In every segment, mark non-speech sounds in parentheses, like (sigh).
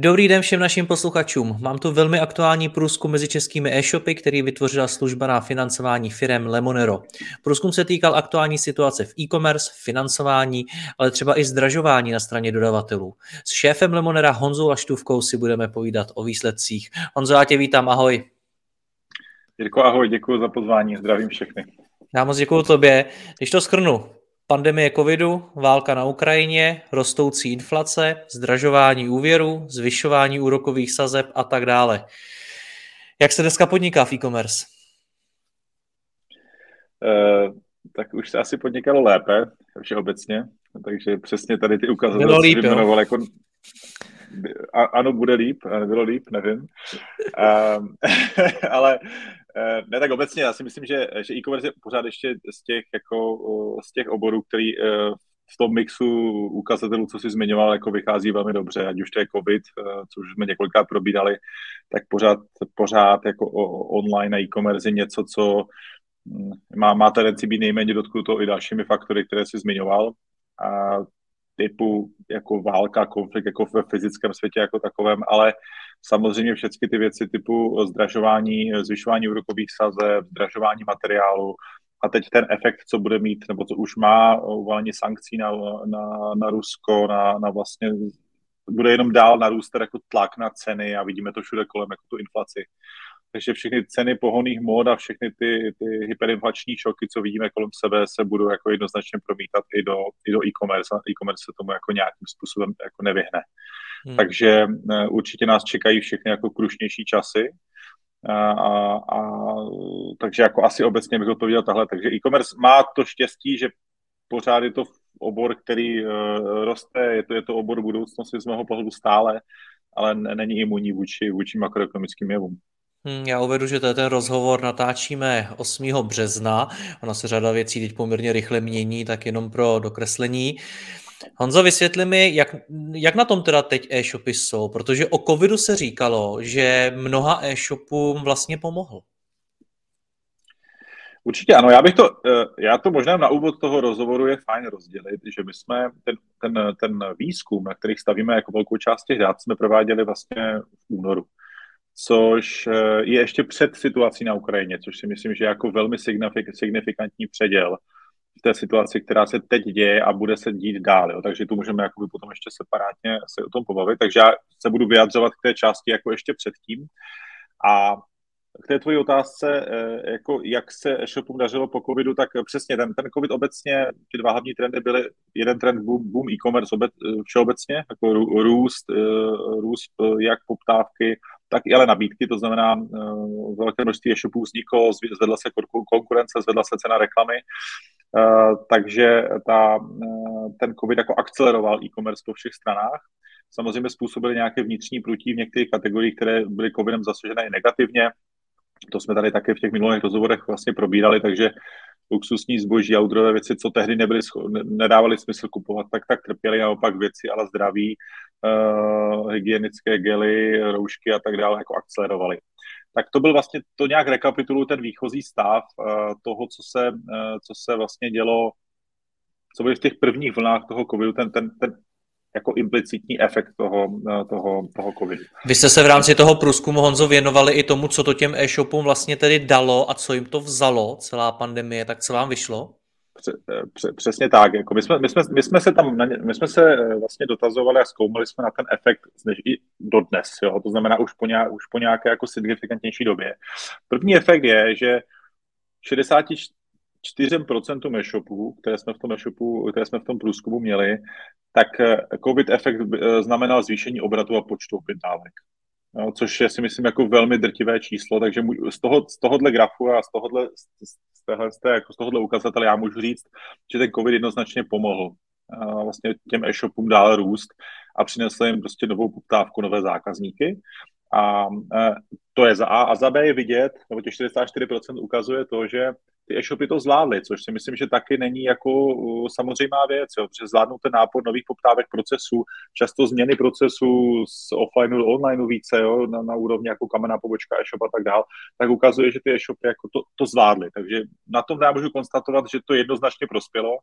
Dobrý den všem našim posluchačům. Mám tu velmi aktuální průzkum mezi českými e-shopy, který vytvořila služba na financování firem Lemonero. Průzkum se týkal aktuální situace v e-commerce, financování, ale třeba i zdražování na straně dodavatelů. S šéfem Lemonera Honzou Laštůvkou si budeme povídat o výsledcích. Honzo, já tě vítám, ahoj. Jirko, ahoj, děkuji za pozvání, zdravím všechny. Já moc děkuji tobě. Když to schrnu, Pandemie covidu, válka na Ukrajině, rostoucí inflace, zdražování úvěru, zvyšování úrokových sazeb a tak dále. Jak se dneska podniká v e-commerce? Uh, tak už se asi podnikalo lépe, všeobecně, takže přesně tady ty ukazatele, Bylo líp, jmenoval jako... A, ano, bude líp, bylo líp, nevím. uh, (laughs) ale ne tak obecně, já si myslím, že, že e-commerce je pořád ještě z těch, jako, z těch oborů, který eh, v tom mixu ukazatelů, co jsi zmiňoval, jako vychází velmi dobře, ať už to je COVID, eh, což jsme několikrát probírali, tak pořád, pořád jako online a e-commerce je něco, co hm, má, má tendenci být nejméně dotknuto i dalšími faktory, které jsi zmiňoval. A typu jako válka, konflikt jako ve fyzickém světě jako takovém, ale samozřejmě všechny ty věci typu zdražování, zvyšování úrokových sazeb, zdražování materiálu a teď ten efekt, co bude mít, nebo co už má uvalení sankcí na, na, na Rusko, na, na vlastně bude jenom dál narůstat jako tlak na ceny a vidíme to všude kolem, jako tu inflaci. Takže všechny ceny pohoných mód a všechny ty, ty hyperinflační šoky, co vidíme kolem sebe, se budou jako jednoznačně promítat i do, i do e-commerce. E-commerce se tomu jako nějakým způsobem jako nevyhne. Hmm. Takže uh, určitě nás čekají všechny jako krušnější časy. A, a, a, takže jako asi obecně bych odpověděl tahle. Takže e-commerce má to štěstí, že pořád je to obor, který uh, roste, je to, je to obor budoucnosti z mého pohledu stále, ale není imunní vůči, vůči makroekonomickým jevům. Hmm, já uvedu, že ten rozhovor natáčíme 8. března. Ona se řada věcí teď poměrně rychle mění, tak jenom pro dokreslení. Honzo, vysvětli mi, jak, jak na tom teda teď e-shopy jsou, protože o covidu se říkalo, že mnoha e-shopům vlastně pomohl. Určitě ano, já bych to, eh, já to možná na úvod toho rozhovoru je fajn rozdělit, že my jsme ten, ten, ten výzkum, na kterých stavíme jako velkou část těch dát, jsme prováděli vlastně v únoru což eh, je ještě před situací na Ukrajině, což si myslím, že je jako velmi signifikantní předěl v té situaci, která se teď děje a bude se dít dál. Jo. Takže tu můžeme jakoby potom ještě separátně se o tom pobavit. Takže já se budu vyjadřovat k té části jako ještě předtím. A k té tvojí otázce, eh, jako jak se e-shopům dařilo po covidu, tak přesně ten, ten covid obecně, ty dva hlavní trendy byly, jeden trend boom, boom e-commerce obec, všeobecně, jako růst, eh, růst jak poptávky, tak i ale nabídky, to znamená uh, velké množství e-shopů vzniklo, zvedla se konkurence, zvedla se cena reklamy, uh, takže ta, uh, ten COVID jako akceleroval e-commerce po všech stranách. Samozřejmě způsobily nějaké vnitřní prutí v některých kategoriích, které byly COVIDem zasažené negativně. To jsme tady také v těch minulých rozhovorech vlastně probírali, takže luxusní zboží, outdoorové věci, co tehdy nebyly, nedávaly smysl kupovat, tak tak trpěly naopak věci, ale zdraví, uh, hygienické gely, roušky a tak dále jako akcelerovaly. Tak to byl vlastně, to nějak rekapituluje ten výchozí stav uh, toho, co se, uh, co se vlastně dělo, co bylo v těch prvních vlnách toho covidu, ten, ten, ten jako implicitní efekt toho, toho, toho covidu. Vy jste se v rámci toho průzkumu, Honzo, věnovali i tomu, co to těm e-shopům vlastně tedy dalo a co jim to vzalo, celá pandemie, tak co vám vyšlo? Přesně tak. Jako my, jsme, my, jsme, my jsme se tam, my jsme se eh, vlastně dotazovali a zkoumali jsme na ten efekt než i dodnes, jo? to znamená už po, nějak, už po nějaké jako signifikantnější době. První efekt je, že 64% e-shopů, které jsme v tom e-shopu, které jsme v tom průzkumu měli, tak eh, COVID efekt eh, znamenal zvýšení obratu a počtu objednávek. což je si myslím jako velmi drtivé číslo, takže z, toho, z tohohle grafu a z tohohle, z téhle, z, té, jako z tohohle ukazatele já můžu říct, že ten COVID jednoznačně pomohl vlastně těm e-shopům dál růst a přinesl jim prostě novou poptávku, nové zákazníky. A to je za A. A za B je vidět, nebo těch 44% ukazuje to, že ty e-shopy to zvládly, což si myslím, že taky není jako samozřejmá věc, jo, protože zvládnout ten nápor nových poptávek procesů, často změny procesů z offline do online více, jo, na, na úrovni jako kamenná pobočka e-shop a tak dál, tak ukazuje, že ty e-shopy jako to, to zvládly. Takže na tom já můžu konstatovat, že to jednoznačně prospělo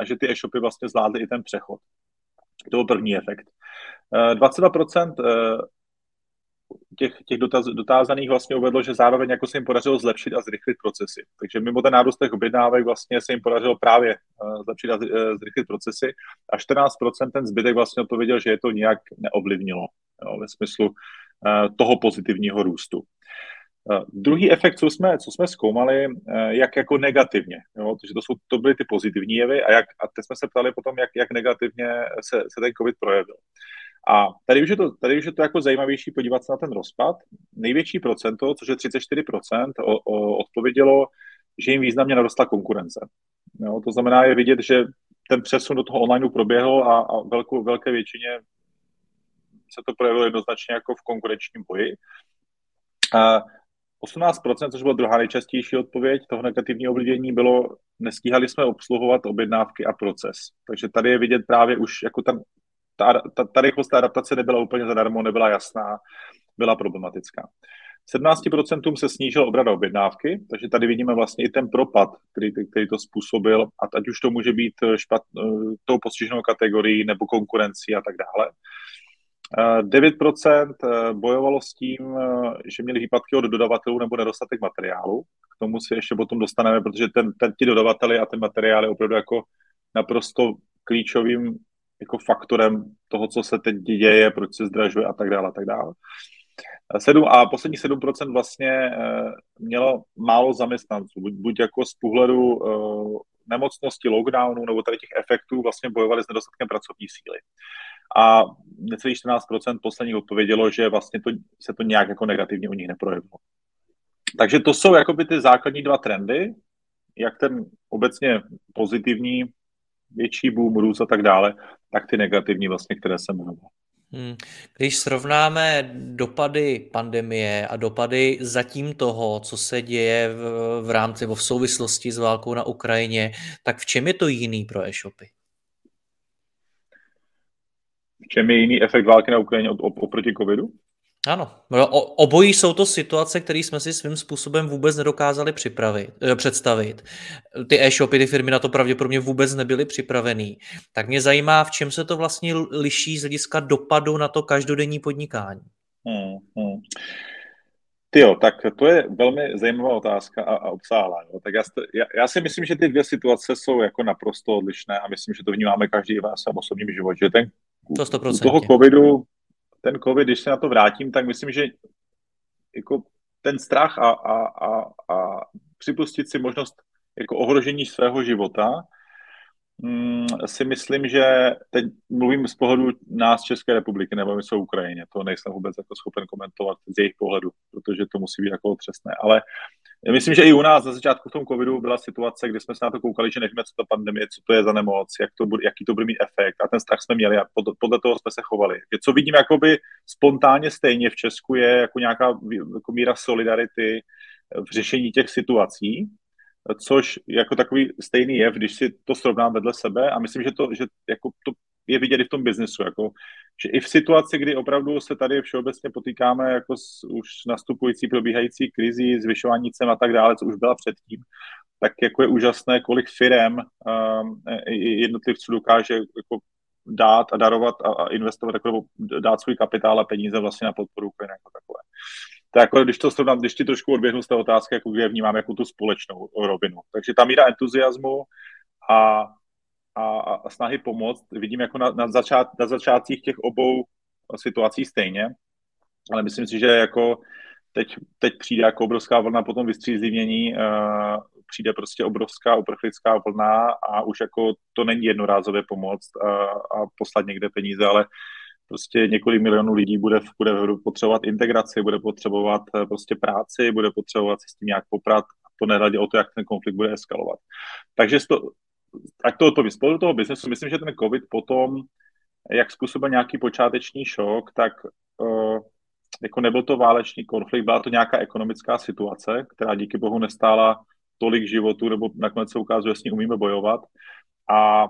a že ty e-shopy vlastně zvládly i ten přechod. To byl první efekt. 22% eh, těch, těch dotaz, dotázaných vlastně uvedlo, že zároveň jako se jim podařilo zlepšit a zrychlit procesy. Takže mimo ten nárůst těch objednávek vlastně se jim podařilo právě uh, zlepšit a uh, zrychlit procesy a 14% ten zbytek vlastně odpověděl, že je to nějak neovlivnilo jo, ve smyslu uh, toho pozitivního růstu. Uh, druhý efekt, co jsme, co jsme zkoumali, jak jako negativně, jo, protože to, jsou, to byly ty pozitivní jevy a, jak, a teď jsme se ptali potom, jak, jak negativně se, se ten COVID projevil. A tady už, je to, tady už je to jako zajímavější podívat se na ten rozpad. Největší procento, což je 34%, o, o, odpovědělo, že jim významně narostla konkurence. Jo, to znamená, je vidět, že ten přesun do toho online proběhl a, a velkou, velké většině se to projevilo jednoznačně jako v konkurenčním boji. A 18%, což byla druhá nejčastější odpověď toho negativního ovlivnění, bylo, nestíhali jsme obsluhovat objednávky a proces. Takže tady je vidět právě už jako ten ta, ta, ta rychlost té adaptace nebyla úplně zadarmo, nebyla jasná, byla problematická. 17% se snížil obrat objednávky, takže tady vidíme vlastně i ten propad, který, který to způsobil, a ať už to může být špat, tou postiženou kategorií nebo konkurencí a tak dále. 9% eh, bojovalo s tím, eh, že měli výpadky od dodavatelů nebo nedostatek materiálu. K tomu si ještě potom dostaneme, protože ten, ten, ti dodavateli a ten materiál je opravdu jako naprosto klíčovým jako faktorem toho, co se teď děje, proč se zdražuje a tak dále a tak dále. 7, a poslední 7% vlastně uh, mělo málo zaměstnanců, buď, buď jako z pohledu uh, nemocnosti, lockdownu nebo tady těch efektů vlastně bojovali s nedostatkem pracovní síly. A necelých 14% posledních odpovědělo, že vlastně to, se to nějak jako negativně u nich neprojevilo. Takže to jsou jakoby ty základní dva trendy, jak ten obecně pozitivní větší boom, růst a tak dále, tak ty negativní vlastně, které jsem jmenoval. Hmm. Když srovnáme dopady pandemie a dopady zatím toho, co se děje v, v rámci nebo v souvislosti s válkou na Ukrajině, tak v čem je to jiný pro e-shopy? V čem je jiný efekt války na Ukrajině oproti covidu? Ano, no, obojí jsou to situace, které jsme si svým způsobem vůbec nedokázali připravit, eh, představit. Ty e-shopy, ty firmy na to pravděpodobně vůbec nebyly připravený. Tak mě zajímá, v čem se to vlastně liší z hlediska dopadu na to každodenní podnikání. Hmm, hmm. Tyjo, tak to je velmi zajímavá otázka a, a obsáhlá. Jo. Tak já, já, já si myslím, že ty dvě situace jsou jako naprosto odlišné a myslím, že to vnímáme každý ve svém osobním životě. Ten, to 100%. u toho covidu ten covid, když se na to vrátím, tak myslím, že jako ten strach a, a, a, a připustit si možnost jako ohrožení svého života, mm, si myslím, že teď mluvím z pohledu nás České republiky, nebo my jsou Ukrajině, to nejsem vůbec jako schopen komentovat z jejich pohledu, protože to musí být jako otřesné, ale Myslím, že i u nás na začátku v tom covidu byla situace, kdy jsme se na to koukali, že nevíme, co to pandemie, co to je za nemoc, jak to bude, jaký to bude mít efekt a ten strach jsme měli a pod, podle toho jsme se chovali. Co vidím jakoby spontánně stejně v Česku je jako nějaká jako míra solidarity v řešení těch situací, což jako takový stejný je, když si to srovnám vedle sebe a myslím, že to, že jako to je vidět i v tom biznesu, jako, že i v situaci, kdy opravdu se tady všeobecně potýkáme jako s už nastupující, probíhající krizi, zvyšování cen a tak dále, co už byla předtím, tak jako je úžasné, kolik firem um, jednotlivců dokáže jako dát a darovat a, a investovat, jako, dát svůj kapitál a peníze vlastně na podporu Ukrajiny jako takové. To jako, když to srovnám, když ti trošku odběhnu z té otázky, jako kde vnímám jako tu společnou rovinu. Takže ta míra entuziasmu a a, a snahy pomoct vidím jako na, na, začát, na začátcích těch obou situací stejně, ale myslím si, že jako teď, teď přijde jako obrovská vlna potom vystřízlivění, uh, přijde prostě obrovská uprchlická vlna a už jako to není jednorázově pomoct uh, a poslat někde peníze, ale prostě několik milionů lidí bude, bude potřebovat integraci, bude potřebovat uh, prostě práci, bude potřebovat se s tím nějak poprat to nehledě o to, jak ten konflikt bude eskalovat. Takže to, ať to odpovím, spolu toho biznesu, myslím, že ten COVID potom, jak způsobil nějaký počáteční šok, tak uh, jako nebyl to válečný konflikt, byla to nějaká ekonomická situace, která díky bohu nestála tolik životů, nebo nakonec se ukázalo, že s ní umíme bojovat. A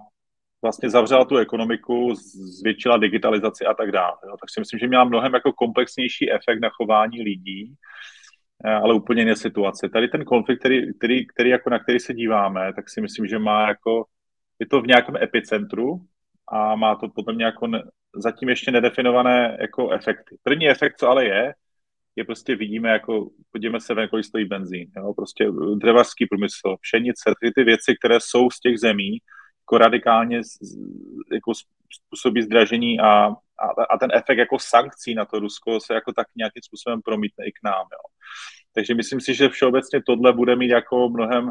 vlastně zavřela tu ekonomiku, zvětšila digitalizaci a tak dále. Tak si myslím, že měla mnohem jako komplexnější efekt na chování lidí, ale úplně jiné situace. Tady ten konflikt, který, který, který jako na který se díváme, tak si myslím, že má jako, je to v nějakém epicentru a má to potom nějako ne, zatím ještě nedefinované jako efekty. První efekt, co ale je, je prostě vidíme, jako podívejme se ven, kolik stojí benzín, jo? prostě dřevařský průmysl, pšenice, ty, ty věci, které jsou z těch zemí, jako radikálně jako způsobí zdražení a, a, a ten efekt jako sankcí na to Rusko se jako tak nějakým způsobem promítne i k nám. Jo. Takže myslím si, že všeobecně tohle bude mít jako mnohem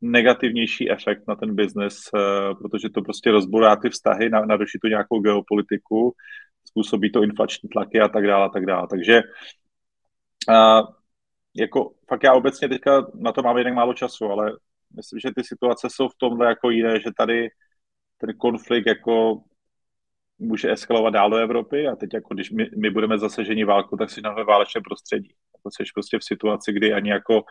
negativnější efekt na ten biznes, eh, protože to prostě rozborá ty vztahy, naruší to nějakou geopolitiku, způsobí to inflační tlaky a tak dále a tak dále. Takže a, jako fakt já obecně teďka na to mám jinak málo času, ale myslím, že ty situace jsou v tomhle jako jiné, že tady ten konflikt jako může eskalovat dál do Evropy a teď jako když my, my budeme zasaženi válku, tak si na válečné prostředí. Jako jsi prostě v situaci, kdy ani jako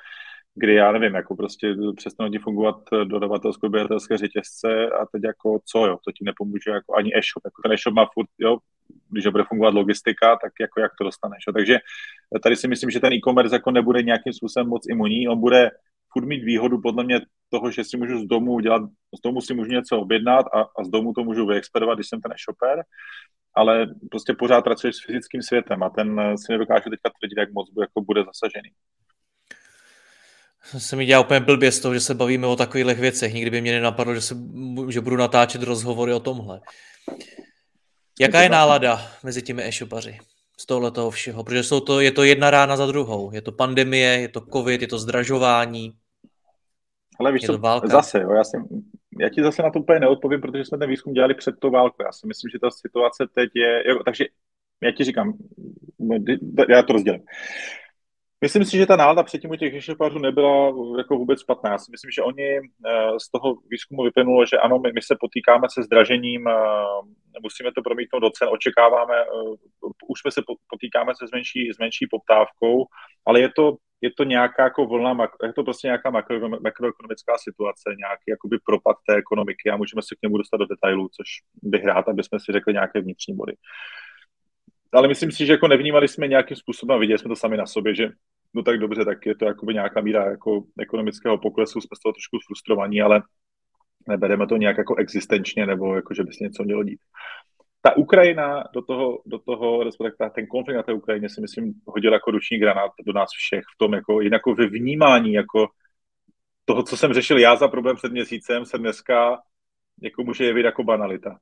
kdy já nevím, jako prostě přestanou ti fungovat dodavatelsko odběratelské řetězce a teď jako co, jo, to ti nepomůže jako ani e-shop, jako ten e-shop má furt, jo, když bude fungovat logistika, tak jako jak to dostaneš, jo. takže tady si myslím, že ten e-commerce jako nebude nějakým způsobem moc imunní, on bude furt mít výhodu podle mě toho, že si můžu z domu udělat, z domu si můžu něco objednat a, a z domu to můžu vyexpedovat, když jsem ten e-shopper, ale prostě pořád pracuješ s fyzickým světem a ten si nedokážu teďka tvrdit, jak moc jako bude zasažený. Se mi dělá úplně blbě z toho, že se bavíme o takových věcech. Nikdy by mě nenapadlo, že, se, že budu natáčet rozhovory o tomhle. Jaká je nálada mezi těmi e-shopaři z tohle toho všeho? Protože jsou to, je to jedna rána za druhou. Je to pandemie, je to covid, je to zdražování. Ale víš co, zase, jo, já, si, já ti zase na to úplně neodpovím, protože jsme ten výzkum dělali před tou válkou. Já si myslím, že ta situace teď je, jo, takže já ti říkám, já to rozdělím. Myslím si, že ta nálada předtím u těch e nebyla jako vůbec špatná. Já si myslím, že oni eh, z toho výzkumu vyplynulo, že ano, my, my se potýkáme se zdražením, eh, musíme to promítnout do cen, očekáváme, eh, už jsme se potýkáme se s menší, s menší poptávkou, ale je to, je to nějaká jako vlna, je to prostě nějaká makro, makroekonomická situace, nějaký jakoby propad té ekonomiky a můžeme se k němu dostat do detailů, což bych rád, aby jsme si řekli nějaké vnitřní body ale myslím si, že jako nevnímali jsme nějakým způsobem, viděli jsme to sami na sobě, že no tak dobře, tak je to jakoby nějaká míra jako ekonomického poklesu, jsme z toho trošku frustrovaní, ale nebereme to nějak jako existenčně, nebo jako, že by se něco mělo dít. Ta Ukrajina do toho, do toho respektive ten konflikt na té Ukrajině si myslím hodil jako ruční granát do nás všech v tom, jako, jako ve vnímání, jako toho, co jsem řešil já za problém před měsícem, se dneska jako může jevit jako banalita.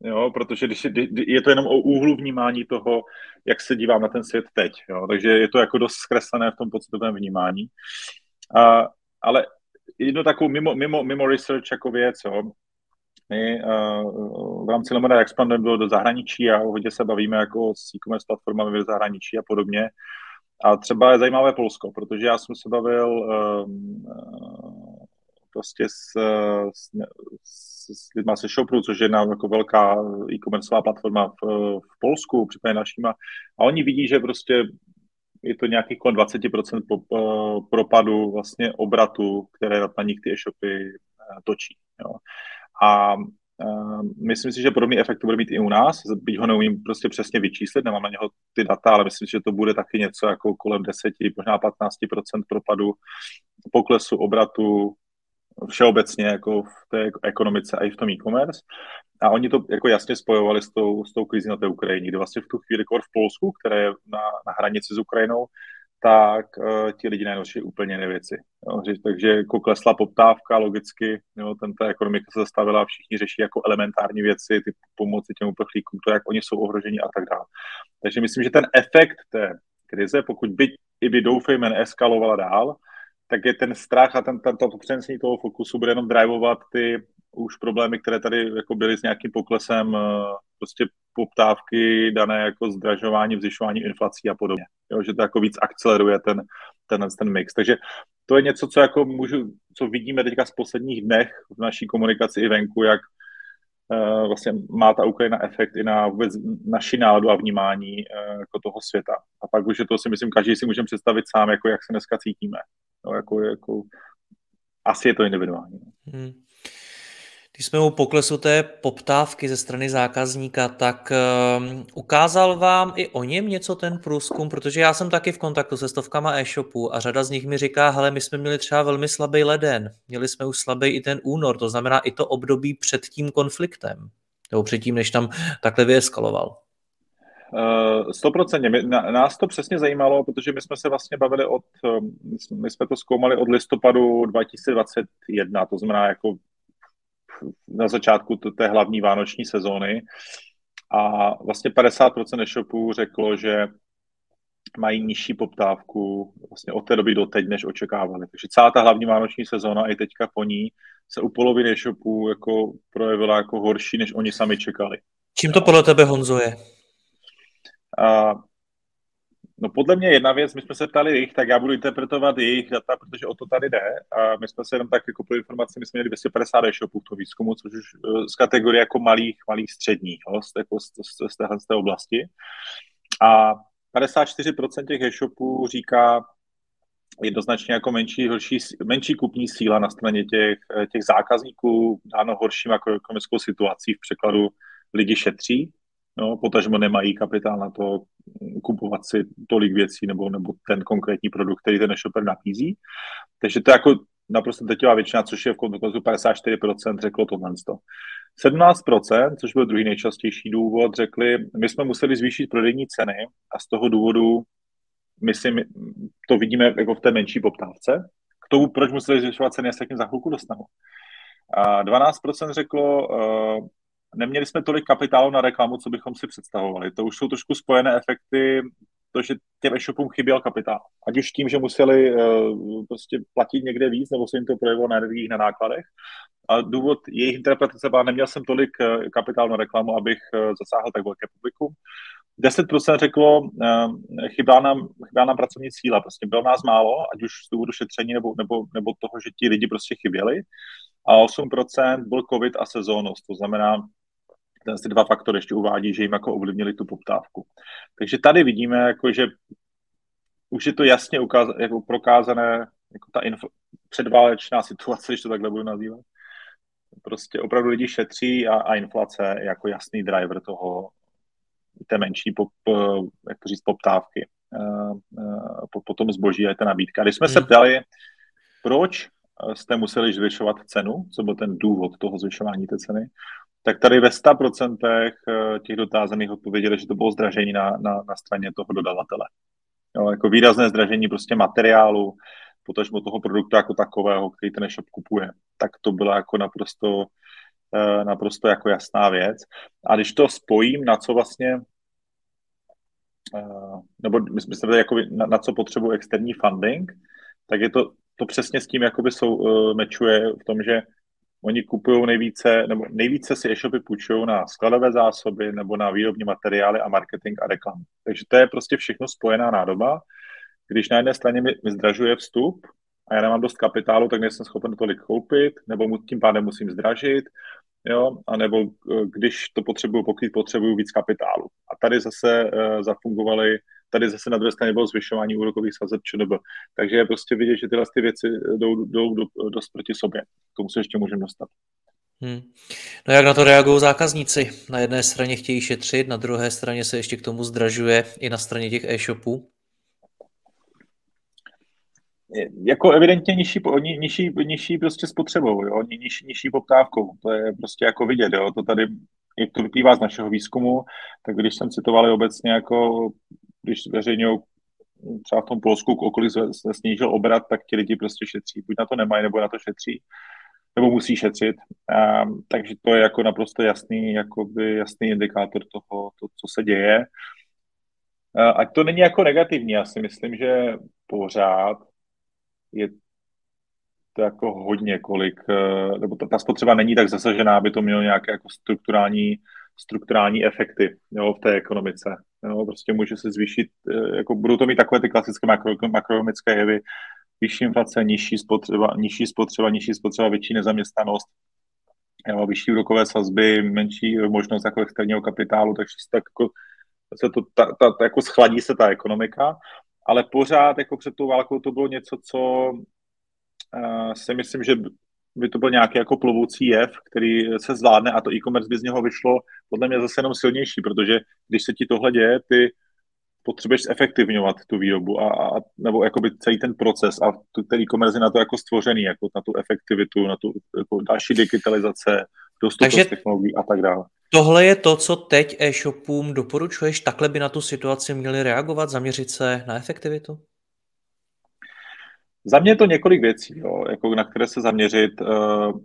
Jo, protože když je, to jenom o úhlu vnímání toho, jak se dívám na ten svět teď, jo, takže je to jako dost zkreslené v tom pocitovém vnímání. A, ale jedno takovou mimo, mimo, mimo research jako věc, jo, my v rámci Lemona expandujeme do zahraničí a hodně se bavíme jako s e-commerce platformami v zahraničí a podobně. A třeba je zajímavé Polsko, protože já jsem se bavil um, prostě s, s, s, s lidma se Shopru, což je jedna jako velká e-commerceová platforma v, v Polsku, případně našima. A oni vidí, že prostě je to nějaký kolem 20% po, uh, propadu vlastně obratu, které na nich ty e-shopy uh, točí. Jo. A uh, myslím si, že podobný efekt to bude mít i u nás, byť ho neumím prostě přesně vyčíslit, nemám na něho ty data, ale myslím, že to bude taky něco jako kolem 10, možná 15% propadu poklesu obratu všeobecně jako v té ekonomice a i v tom e-commerce. A oni to jako jasně spojovali s tou, s tou krizí na té Ukrajině, kde vlastně v tu chvíli v Polsku, které je na, na hranici s Ukrajinou, tak uh, ti lidi nejnoší úplně nevěci. Jo, takže jako klesla poptávka logicky, jo, ten, ta ekonomika se zastavila všichni řeší jako elementární věci, ty pomoci těm uprchlíkům, to, jak oni jsou ohroženi a tak dále. Takže myslím, že ten efekt té krize, pokud by i by doufejme neeskalovala dál, tak je ten strach a ten, ten, to přenesení toho fokusu bude jenom drivovat ty už problémy, které tady jako byly s nějakým poklesem eh, prostě poptávky dané jako zdražování, vzvyšování inflací a podobně. Jo, že to jako víc akceleruje ten, ten, ten mix. Takže to je něco, co jako můžu, co vidíme teďka v posledních dnech v naší komunikaci i venku, jak uh, vlastně má ta Ukrajina efekt i na vůbec naši náladu a vnímání uh, jako toho světa. A pak už je to si myslím, každý si můžeme představit sám, jako jak se dneska cítíme. No, jako, jako, asi je to individuální. Hmm. Když jsme u poklesu té poptávky ze strany zákazníka, tak um, ukázal vám i o něm něco ten průzkum, protože já jsem taky v kontaktu se stovkama e-shopů a řada z nich mi říká, hele, my jsme měli třeba velmi slabý leden, měli jsme už slabý i ten únor, to znamená i to období před tím konfliktem, nebo předtím, než tam takhle vyeskaloval. Eh, stoprocentně. Nás to přesně zajímalo, protože my jsme se vlastně bavili od, eh, my jsme to zkoumali od listopadu 2021, to znamená jako na začátku té hlavní vánoční sezóny. A vlastně 50% e-shopů řeklo, že mají nižší poptávku vlastně od té doby do teď, než očekávali. Takže celá ta hlavní vánoční sezóna i teďka po ní se u poloviny e-shopů jako projevila jako horší, než oni sami čekali. Čím to podle tebe, Honzo, je? A, no podle mě jedna věc, my jsme se ptali jich, tak já budu interpretovat jejich data, protože o to tady jde. A my jsme se jenom tak jako pro informaci, my jsme měli 250 e-shopů v výzkumu, což už eh, z kategorie jako malých, malých středních, jo, z, jako z, z, z, téhle, z té oblasti. A 54% těch e-shopů říká jednoznačně jako menší, horší, menší kupní síla na straně těch, eh, těch zákazníků, dáno horší makroekonomickou situací v překladu lidi šetří, no, potažmo nemají kapitál na to kupovat si tolik věcí nebo, nebo ten konkrétní produkt, který ten shopper nabízí. Takže to je jako naprosto drtivá většina, což je v kontextu 54% řeklo tohle. 17%, což byl druhý nejčastější důvod, řekli, my jsme museli zvýšit prodejní ceny a z toho důvodu my si my, to vidíme jako v té menší poptávce. K tomu, proč museli zvyšovat ceny, já se k za chvilku dostanu. A 12% řeklo, uh, neměli jsme tolik kapitálu na reklamu, co bychom si představovali. To už jsou trošku spojené efekty, to, že těm e-shopům chyběl kapitál. Ať už tím, že museli uh, prostě platit někde víc, nebo se jim to projevilo na energiích, na nákladech. A důvod jejich interpretace byla, neměl jsem tolik uh, kapitálu na reklamu, abych uh, zasáhl tak velké publikum. 10% řeklo, chybá nám, chybá nám pracovní síla, prostě bylo nás málo, ať už z důvodu šetření nebo, nebo, nebo toho, že ti lidi prostě chyběli. A 8% byl covid a sezónnost, to znamená, ty dva faktory ještě uvádí, že jim jako ovlivnili tu poptávku. Takže tady vidíme, jako, že už je to jasně ukaz, jako prokázané, jako ta infl- předválečná situace, když to takhle budu nazývat. Prostě opravdu lidi šetří a, a inflace je jako jasný driver toho, té menší pop, jak to říct, poptávky uh, uh, po, po tom zboží a ta nabídka. Když jsme hmm. se ptali, proč jste museli zvyšovat cenu, co byl ten důvod toho zvyšování té ceny, tak tady ve 100% eh, těch dotázaných odpověděli, že to bylo zdražení na, na, na straně toho dodavatele. Jo, jako výrazné zdražení prostě materiálu, potažmo toho produktu jako takového, který ten e-shop kupuje. Tak to byla jako naprosto, eh, naprosto jako jasná věc. A když to spojím, na co vlastně eh, nebo myslím, jako na, na co potřebuji externí funding, tak je to, to přesně s tím jakoby sou, mečuje v tom, že Oni kupují nejvíce, nebo nejvíce si e-shopy půjčují na skladové zásoby nebo na výrobní materiály a marketing a reklamu. Takže to je prostě všechno spojená nádoba. Když na jedné straně mi, mi zdražuje vstup a já nemám dost kapitálu, tak nejsem schopen tolik koupit, nebo mu tím pádem musím zdražit, jo, a nebo eh, když to potřebuju pokrýt, potřebuju víc kapitálu. A tady zase uh, zafungovaly tady zase na druhé straně bylo zvyšování úrokových sazeb ČNB. Takže je prostě vidět, že tyhle ty věci jdou, jdou do, dost proti sobě. K tomu se ještě můžeme dostat. Hmm. No jak na to reagují zákazníci? Na jedné straně chtějí šetřit, na druhé straně se ještě k tomu zdražuje i na straně těch e-shopů? Jako evidentně nižší, nižší, nižší prostě spotřebou, jo? Nižší, nižší poptávkou. To je prostě jako vidět, jo? To tady, jak to vyplývá z našeho výzkumu, tak když jsem citoval obecně jako když zveřejňují třeba v tom Polsku, okolí se, snížil obrat, tak ti lidi prostě šetří. Buď na to nemají, nebo na to šetří, nebo musí šetřit. Um, takže to je jako naprosto jasný, jakoby jasný indikátor toho, to, co se děje. Uh, ať to není jako negativní, já si myslím, že pořád je to jako hodně kolik, uh, nebo ta, ta spotřeba není tak zasažená, aby to mělo nějaké jako strukturální strukturální efekty jo, v té ekonomice. Jo, prostě může se zvýšit, eh, jako budou to mít takové ty klasické makro, makroekonomické jevy, vyšší inflace, nižší spotřeba, nižší spotřeba, nižší spotřeba, větší nezaměstnanost, jo, vyšší úrokové sazby, menší možnost jako externího kapitálu, takže se tak jako, se to, ta, ta, ta, jako schladí se ta ekonomika, ale pořád jako před tou válkou to bylo něco, co uh, si myslím, že by to byl nějaký jako plovoucí jev, který se zvládne a to e-commerce by z něho vyšlo podle mě zase jenom silnější, protože když se ti tohle děje, ty potřebuješ zefektivňovat tu výrobu a, a nebo jakoby celý ten proces a tu, ten e-commerce je na to jako stvořený, jako na tu efektivitu, na tu jako další digitalizace, dostupnost Takže technologií a tak dále. Tohle je to, co teď e-shopům doporučuješ? Takhle by na tu situaci měli reagovat, zaměřit se na efektivitu? Za mě je to několik věcí, jo, jako na které se zaměřit uh,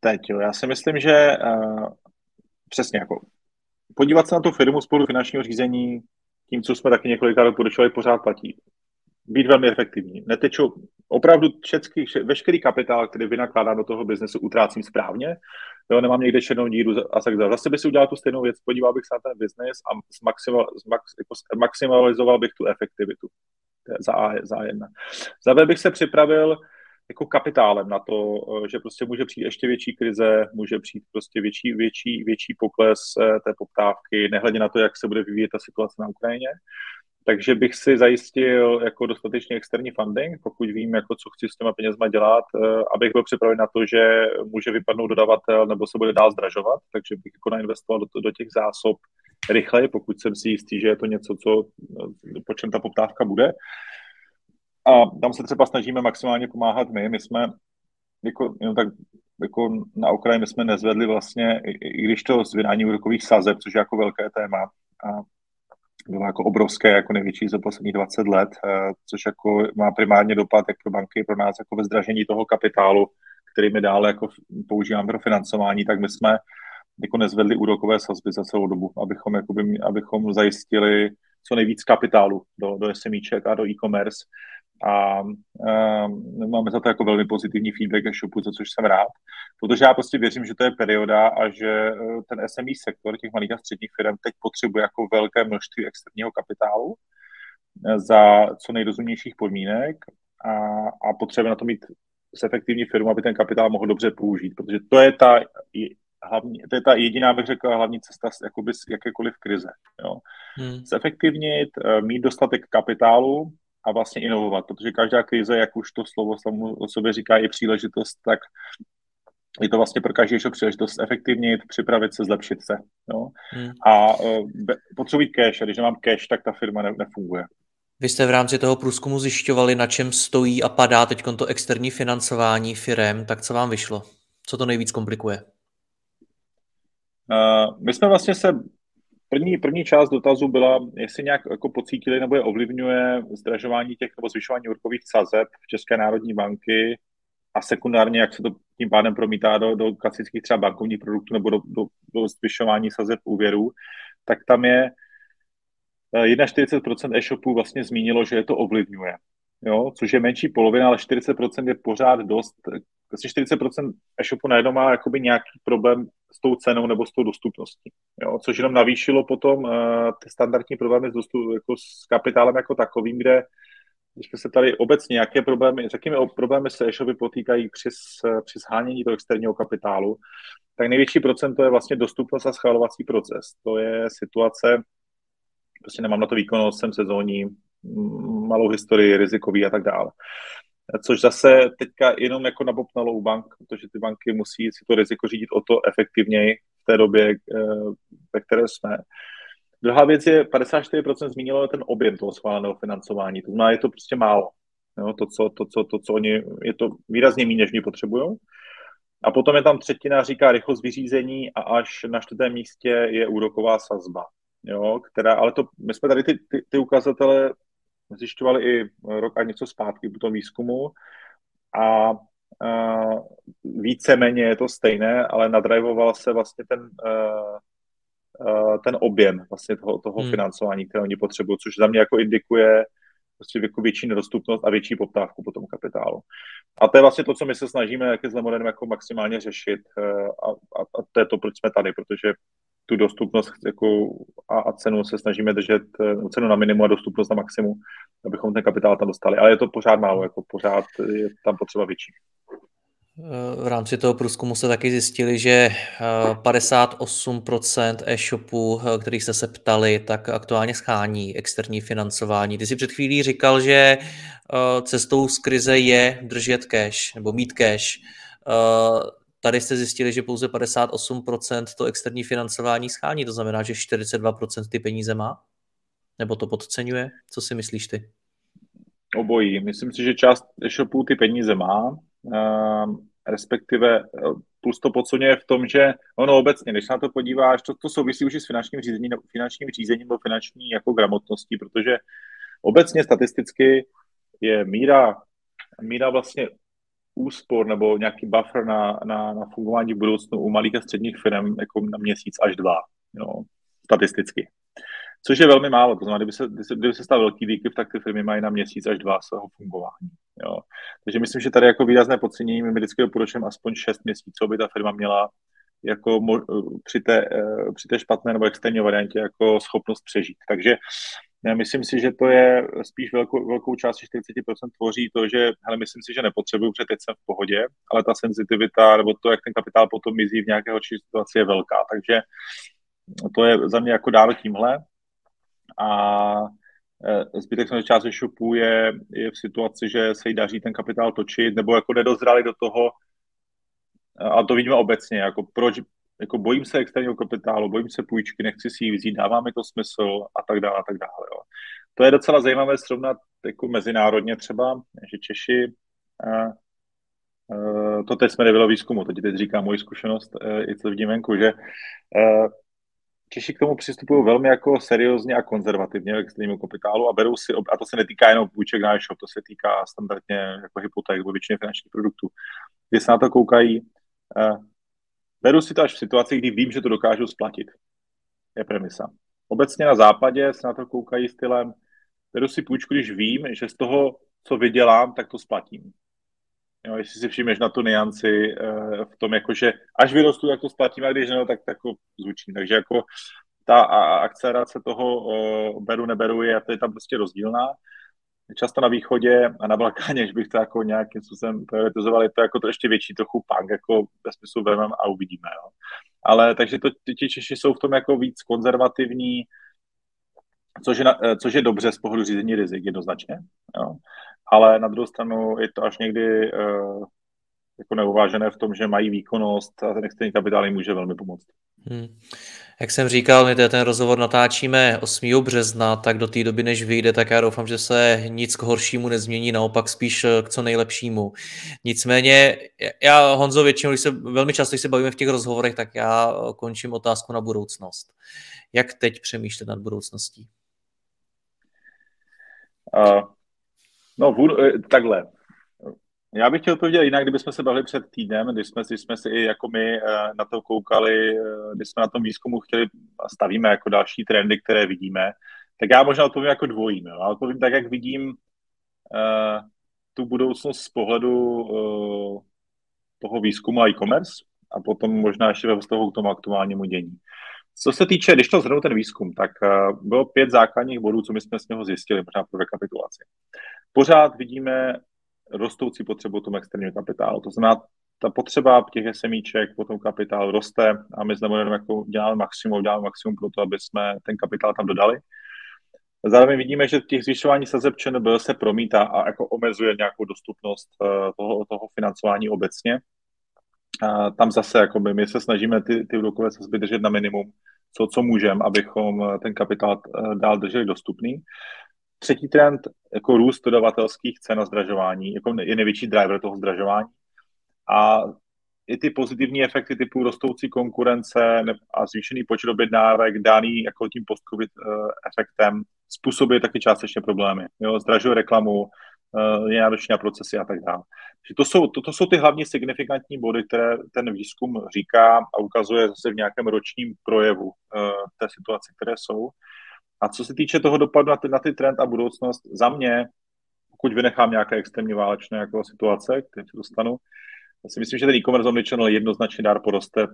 teď. Jo. Já si myslím, že uh, přesně jako podívat se na tu firmu spolu finančního řízení, tím, co jsme taky několikrát doporučovali, pořád platí. Být velmi efektivní. Neteču, opravdu všetky, veškerý kapitál, který vynakládám do toho biznesu, utrácím správně. Jo, nemám někde černou díru a tak dále. Zase bych si udělal tu stejnou věc, podíval bych se na ten biznes a jako maximalizoval bych tu efektivitu za, A, za jedna. Za B bych se připravil jako kapitálem na to, eh, že prostě může přijít ještě větší krize, může přijít prostě větší, větší, větší pokles eh, té poptávky, nehledě na to, jak se bude vyvíjet ta situace na Ukrajině. Takže bych si zajistil jako dostatečný externí funding, pokud vím, jako co chci s těma penězma dělat, eh, abych byl připraven na to, že může vypadnout dodavatel nebo se bude dál zdražovat, takže bych jako nainvestoval do, do těch zásob rychleji, pokud jsem si jistý, že je to něco, co, po čem ta poptávka bude. A tam se třeba snažíme maximálně pomáhat my. My jsme, jako, jenom tak jako na okraji, my jsme nezvedli vlastně, i, i když to zvědání úrokových sazeb, což je jako velké téma, a bylo jako obrovské, jako největší za posledních 20 let, eh, což jako má primárně dopad jak pro banky, pro nás jako ve zdražení toho kapitálu, který my dále jako používáme pro financování, tak my jsme jako nezvedli úrokové sazby za celou dobu, abychom, jakoby, abychom zajistili co nejvíc kapitálu do, do SMIček a do e-commerce. A um, máme za to jako velmi pozitivní feedback ke shopu, za což jsem rád, protože já prostě věřím, že to je perioda a že e, ten SME sektor těch malých a středních firm teď potřebuje jako velké množství externího kapitálu e, za co nejrozumnějších podmínek a, a potřebuje na to mít efektivní firmu, aby ten kapitál mohl dobře použít, protože to je ta hlavní, to je ta jediná, bych řekl, hlavní cesta z, jakoby, z jakékoliv krize. Jo. Hmm. Zefektivnit, e, mít dostatek kapitálu, a vlastně inovovat, protože každá krize, jak už to slovo samo o sobě říká, je příležitost, tak je to vlastně pro každý příležitost efektivnit, připravit se, zlepšit se. Jo? Hmm. A uh, potřebuji cash, a když nemám cash, tak ta firma ne, nefunguje. Vy jste v rámci toho průzkumu zjišťovali, na čem stojí a padá teď to externí financování firem, tak co vám vyšlo? Co to nejvíc komplikuje? Uh, my jsme vlastně se První, první část dotazu byla, jestli nějak jako pocítili nebo je ovlivňuje zdražování těch nebo zvyšování úrokových sazeb v České národní banky a sekundárně, jak se to tím pádem promítá do, do klasických třeba bankovních produktů nebo do, do, do zvyšování sazeb úvěrů, tak tam je 41% eh, e-shopů vlastně zmínilo, že je to ovlivňuje. Jo, což je menší polovina, ale 40% je pořád dost asi 40% e-shopu najednou má jakoby nějaký problém s tou cenou nebo s tou dostupností, jo? což jenom navýšilo potom uh, ty standardní problémy s, dostup, jako s kapitálem jako takovým, kde když jsme se tady obecně, jaké problémy, s jakými problémy se e-shopy potýkají při, při shánění toho externího kapitálu, tak největší procento je vlastně dostupnost a schvalovací proces. To je situace, prostě nemám na to výkonnost, jsem sezónní, malou historii, rizikový a tak dále což zase teďka jenom jako nabopnalo u bank, protože ty banky musí si to riziko řídit o to efektivněji v té době, eh, ve které jsme. Druhá věc je, 54% zmínilo ten objem toho schváleného financování, to znamená, je to prostě málo. Jo, to, co, to, co, to, co oni, je to výrazně méně, než oni potřebují. A potom je tam třetina, říká rychlost vyřízení a až na čtvrtém místě je úroková sazba. Jo, která, ale to, my jsme tady ty, ty, ty ukazatele zjišťovali i rok a něco zpátky po tom výzkumu a uh, víceméně je to stejné, ale nadrajvoval se vlastně ten, uh, uh, ten objem vlastně toho, toho hmm. financování, které oni potřebují, což za mě jako indikuje prostě jako větší nedostupnost a větší poptávku po tom kapitálu. A to je vlastně to, co my se snažíme jak s Lemonem jako maximálně řešit a, a, a to je to, proč jsme tady, protože tu dostupnost jako a, a cenu se snažíme držet cenu na minimum a dostupnost na maximum, abychom ten kapitál tam dostali. Ale je to pořád málo, jako pořád je tam potřeba větší. V rámci toho průzkumu se taky zjistili, že 58% eh, e-shopů, eh, kterých jste se ptali, tak aktuálně schání externí financování. Ty jsi před chvílí říkal, že eh, cestou z krize je držet cash nebo mít cash. Tady jste zjistili, že pouze 58% to externí financování schání, to znamená, že 42% ty peníze má? Nebo to podceňuje? Co si myslíš ty? Obojí. Myslím si, že část e-shopů ty peníze má, Ehm, respektive eh, plus to podceňuje v tom, že ono obecně, když na to podíváš, to, to souvisí už i s finančním řízením, finančním řízením nebo finanční jako gramotností, protože obecně statisticky je míra, míra vlastně úspor nebo nějaký buffer na, na, na fungování v budoucnu u malých a středních firm jako na měsíc až dva, jo, statisticky což je velmi málo. To znamená, kdyby se, kdyby se stal velký výkyv, tak ty firmy mají na měsíc až dva svého fungování. Jo. Takže myslím, že tady jako výrazné podcenění my vždycky doporučujeme aspoň 6 měsíců, aby ta firma měla jako při, té, eh, při té špatné nebo externí variantě jako schopnost přežít. Takže já myslím si, že to je spíš velkou, velkou část 40% tvoří to, že hele, myslím si, že nepotřebuju, protože teď jsem v pohodě, ale ta senzitivita nebo to, jak ten kapitál potom mizí v nějaké horší situaci je velká. Takže to je za mě jako dále tímhle a e, zbytek samozřejmě část e-shopů je, je v situaci, že se jí daří ten kapitál točit, nebo jako nedozrali do toho, a to vidíme obecně, jako proč, jako bojím se externího kapitálu, bojím se půjčky, nechci si ji vzít, dává mi to smysl a tak dále a tak dále. Jo. To je docela zajímavé srovnat jako mezinárodně třeba, že Češi, a, a, to teď jsme nebylo výzkumu, to ti teď říká moji zkušenost, e, i co vidím venku, že Češi k tomu přistupují velmi jako seriózně a konzervativně k extrémnímu kapitálu a berou si, a to se netýká jenom půjček na e-shop, to se týká standardně jako hypoték nebo většině finančních produktů, kdy se na to koukají, beru si to až v situaci, kdy vím, že to dokážu splatit. Je premisa. Obecně na západě se na to koukají stylem, beru si půjčku, když vím, že z toho, co vydělám, tak to splatím. Jo, jestli si všimneš na tu nianci uh, v tom, jako, že až vyrostu, tak to splatím, a když ne, tak to jako zvučí. Takže jako ta akcelerace toho uh, beru, neberu je, to je tam prostě rozdílná. Často na východě a na Balkáně, (laughs) když bych to jako nějakým způsobem prioritizoval, je to jako to ještě větší trochu punk, jako ve smyslu vemem a uvidíme. Jo. Ale takže to, ti Češi jsou v tom jako víc konzervativní, což je, na, eh, což je dobře z pohledu řízení rizik jednoznačně. Jo ale na druhou stranu je to až někdy uh, jako neuvážené v tom, že mají výkonnost a ten externí kapitál jim může velmi pomoct. Hmm. Jak jsem říkal, my ten rozhovor natáčíme 8. března, tak do té doby, než vyjde, tak já doufám, že se nic k horšímu nezmění, naopak spíš eh, k co nejlepšímu. Nicméně, já Honzo většinou, když se, velmi často, když se bavíme v těch rozhovorech, tak já eh, končím otázku na budoucnost. Jak teď přemýšlet nad budoucností? Uh, No, v, takhle. Já bych chtěl odpovědět jinak, kdybychom se bavili před týdnem, když jsme, když jsme si i jako my eh, na to koukali, eh, když jsme na tom výzkumu chtěli a stavíme jako další trendy, které vidíme, tak já možná odpovím jako dvojím. Jo. Ale odpovím tak, jak vidím uh, tu budoucnost z pohledu uh, toho výzkumu a e-commerce a potom možná ještě ve vztahu k tomu aktuálnímu dění. Co se týče, když to zhrnu ten výzkum, tak uh, bylo pět základních bodů, co my jsme z něho zjistili, možná pro rekapitulaci pořád vidíme rostoucí potřebu tomu externího kapitálu. To znamená, ta potřeba těch SMíček po tom kapitálu roste a my znamená, jako děláme maximum, děláme maximum pro to, aby jsme ten kapitál tam dodali. Zároveň vidíme, že těch zvyšování sazeb ČNB se promítá a jako omezuje nějakou dostupnost eh, toho, toho financování obecně. A tam zase jako my, my se snažíme ty, ty úrokové sazby držet na minimum, co, co můžeme, abychom ten kapitál eh, dál drželi dostupný. Třetí trend, jako růst dodavatelských cen a zdražování, jako je největší driver toho zdražování. A i ty pozitivní efekty typu rostoucí konkurence a zvýšený počet objednávek daný jako tím post uh, efektem způsobuje taky částečně problémy. Jo, zdražuje reklamu, uh, je náročný na procesy a tak dále. To jsou, to, to jsou ty hlavní signifikantní body, které ten výzkum říká a ukazuje zase v nějakém ročním projevu uh, té situace, které jsou. A co se týče toho dopadu na ty, na ty trend a budoucnost, za mě pokud vynechám nějaké extrémní válečné jako situace, které se dostanu, já si myslím, že ten e-commerce omnichannel jednoznačně dár poroste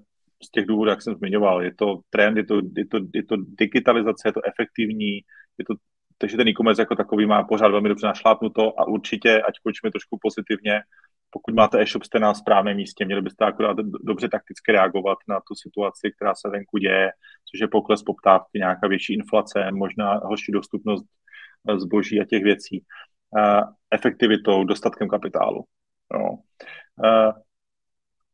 z těch důvodů, jak jsem zmiňoval. Je to trend, je to, je to, je to digitalizace, je to efektivní, je to, takže ten e-commerce jako takový má pořád velmi dobře našlápnuto a určitě, ať končíme trošku pozitivně, pokud máte e-shop, jste na správném místě, měli byste akorát dobře takticky reagovat na tu situaci, která se venku děje, což je pokles poptávky, nějaká větší inflace, možná horší dostupnost eh, zboží a těch věcí, efektivitou, dostatkem kapitálu. No.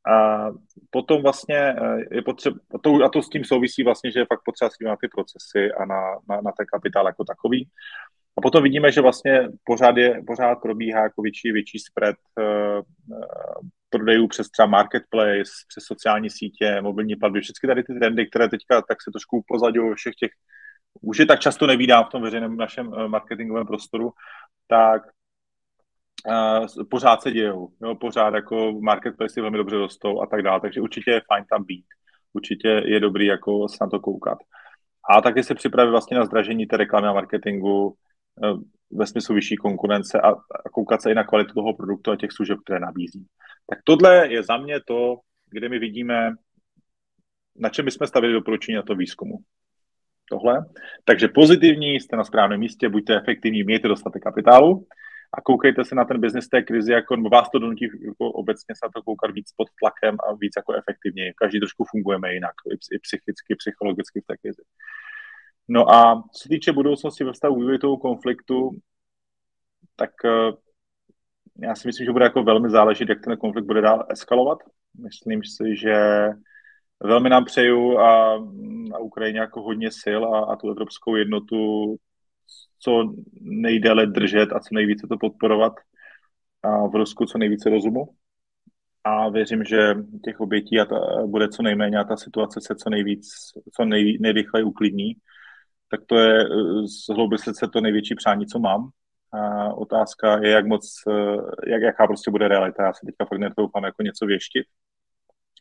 A potom vlastně eh, je potřeba, a to, a to s tím souvisí vlastně, že je fakt potřeba na ty procesy a na, na, na ten kapitál jako takový. A potom vidíme, že vlastně pořád, je, pořád probíhá jako větší, větší spread uh, prodejů přes třeba marketplace, přes sociální sítě, mobilní platby, všechny tady ty trendy, které teďka tak se trošku upozadují všech těch, už je tak často nevídám v tom veřejném našem marketingovém prostoru, tak uh, pořád se dějou, jo, pořád jako marketplace velmi dobře rostou a tak dále, takže určitě je fajn tam být, určitě je dobrý jako se na to koukat. A taky se připravit vlastně na zdražení té reklamy a marketingu ve smyslu vyšší konkurence a, a koukat se i na kvalitu toho produktu a těch služeb, které nabízí. Tak tohle je za mě to, kde my vidíme, na čem bychom stavili doporučení na to výzkumu. Tohle. Takže pozitivní, jste na správném místě, buďte efektivní, mějte dostatek kapitálu a koukejte se na ten biznis té krizi, jako vás to donutí jako obecně se na to koukat víc pod tlakem a víc jako efektivně. Každý trošku fungujeme jinak, i psychicky, psychologicky v té krizi. No a co se týče budoucnosti ve vztahu toho konfliktu, tak eh, já si myslím, že bude jako velmi záležet, jak ten konflikt bude dál eskalovat. Myslím si, že velmi nám přeju a, a Ukrajině jako hodně sil a, a tu evropskou jednotu co nejdéle držet a co nejvíce to podporovat a v Rusku co nejvíce rozumu. A věřím, že těch obětí a ta, bude co nejméně a ta situace se co nejvíc, co nej, nejrychleji uklidní. Tak to je z hlouby srdce to největší přání, co mám. A otázka je, jak moc, jak, jaká prostě bude realita. Já se teďka fakt netroufám jako něco věštit.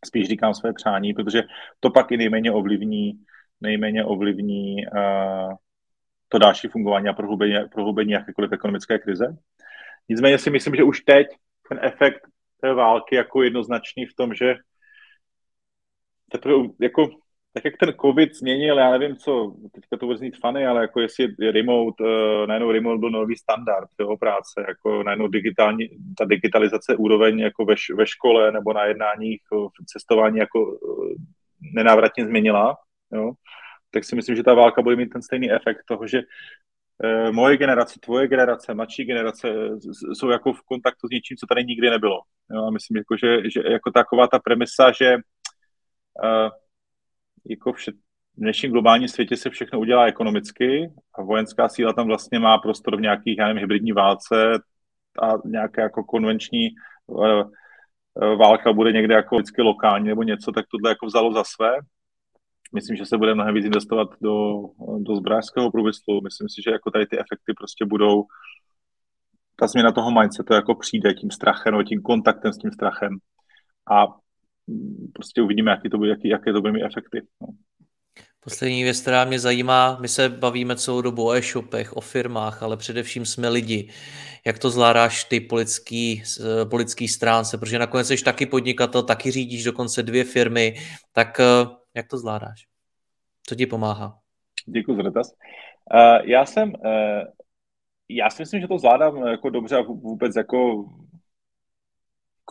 Spíš říkám své přání, protože to pak i nejméně ovlivní, nejméně ovlivní uh, to další fungování a prohloubení, prohloubení jakékoliv ekonomické krize. Nicméně si myslím, že už teď ten efekt té války jako jednoznačný v tom, že teprve jako tak jak ten covid změnil, já nevím co, teďka to bude znít funny, ale jako jestli je remote, uh, najednou remote byl nový standard jeho práce, jako najednou digitální, ta digitalizace úroveň jako ve, ve škole nebo na jednáních, v cestování jako uh, nenávratně změnila, jo tak si myslím, že ta válka bude mít ten stejný efekt toho, že eh, moje generace, tvoje generace, mladší generace jsou jako v kontaktu s něčím, co tady nikdy nebylo. Jo, a myslím, jako, že, že jako taková ta premisa, že uh, jako vše, v dnešním globálním světě se všechno udělá ekonomicky a vojenská síla tam vlastně má prostor v nějakých, já nevím, hybridní válce a nějaké jako konvenční uh, válka bude někde jako vždycky lokální nebo něco, tak tohle jako vzalo za své myslím, že se bude mnohem víc investovat do, do zbrářského průmyslu. Myslím si, že jako tady ty efekty prostě budou, ta změna toho mindsetu jako přijde tím strachem, nebo tím kontaktem s tím strachem a prostě uvidíme, jaký to bude, jaký, jaké to bude mít efekty. No. Poslední věc, která mě zajímá, my se bavíme celou dobu o e-shopech, o firmách, ale především jsme lidi. Jak to zvládáš ty politický, politický stránce, protože nakonec jsi taky podnikatel, taky řídíš dokonce dvě firmy, tak jak to zvládáš? Co ti pomáhá? Děkuji za dotaz. Uh, já jsem, uh, já si myslím, že to zvládám jako dobře a vůbec jako,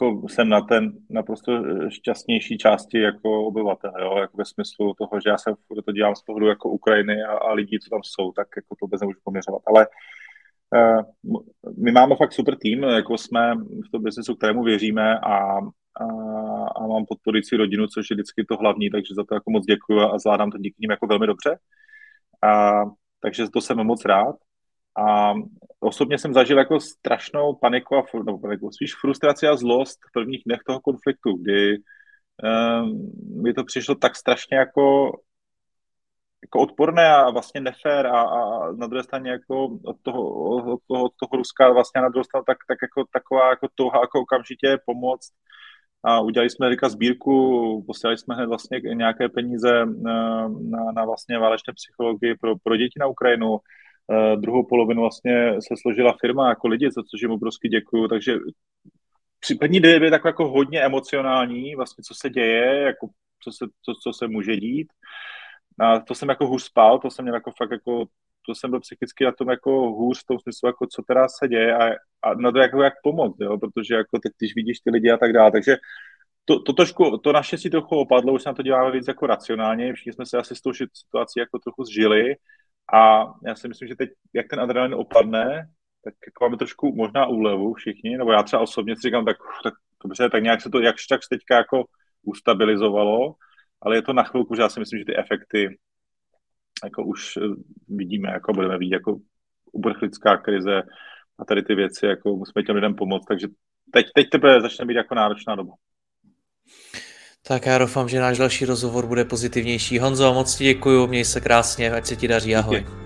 jako jsem na ten naprosto šťastnější části jako obyvatel, jo? jako ve smyslu toho, že já se to dělám z pohledu jako Ukrajiny a, a lidí, co tam jsou, tak jako to vůbec nemůžu poměřovat. Ale uh, my máme fakt super tým, jako jsme v tom biznesu, kterému věříme a a, a mám podporující rodinu, což je vždycky to hlavní, takže za to jako moc děkuji a zvládám to díky nim jako velmi dobře. A, takže to jsem moc rád. A osobně jsem zažil jako strašnou paniku a nebo paniku, spíš frustraci a zlost v prvních dnech toho konfliktu, kdy um, mi to přišlo tak strašně jako jako odporné a vlastně nefér a, a na druhé straně jako od toho, od toho, od toho Ruska vlastně na straně tak, tak jako taková jako touha jako okamžitě pomoct a udělali jsme Rika sbírku, posílali jsme hned vlastně nějaké peníze na, na, na vlastně válečné psychologii pro, pro děti na Ukrajinu. Uh, druhou polovinu vlastně se složila firma jako lidi, za což jim obrovsky děkuju, takže první době je takový jako hodně emocionální, vlastně co se děje, jako co se, co, co se může dít. A to jsem jako hůř spal, to jsem měl jako fakt jako, to jsem byl psychicky na tom jako hůř v tom smyslu, jako co teda se děje a, a na to jako jak pomoct, jo, protože jako teď, když vidíš ty lidi a tak dále, takže to, to, trošku, to naše si trochu opadlo, už se na to děláme víc jako racionálně, všichni jsme se asi s tou situací jako trochu zžili a já si myslím, že teď, jak ten adrenalin opadne, tak jako máme trošku možná úlevu všichni, nebo já třeba osobně si říkám, tak, tak dobře, tak nějak se to jakž tak teďka jako ustabilizovalo, ale je to na chvilku, že já si myslím, že ty efekty jako už eh, vidíme, jako budeme vidět jako uprchlická krize a tady ty věci, jako musíme těm lidem pomoct, takže teď, teď teprve začne být jako náročná doba. Tak já doufám, že náš další rozhovor bude pozitivnější. Honzo, moc ti děkuju, měj se krásně, ať se ti daří, ahoj. Díky.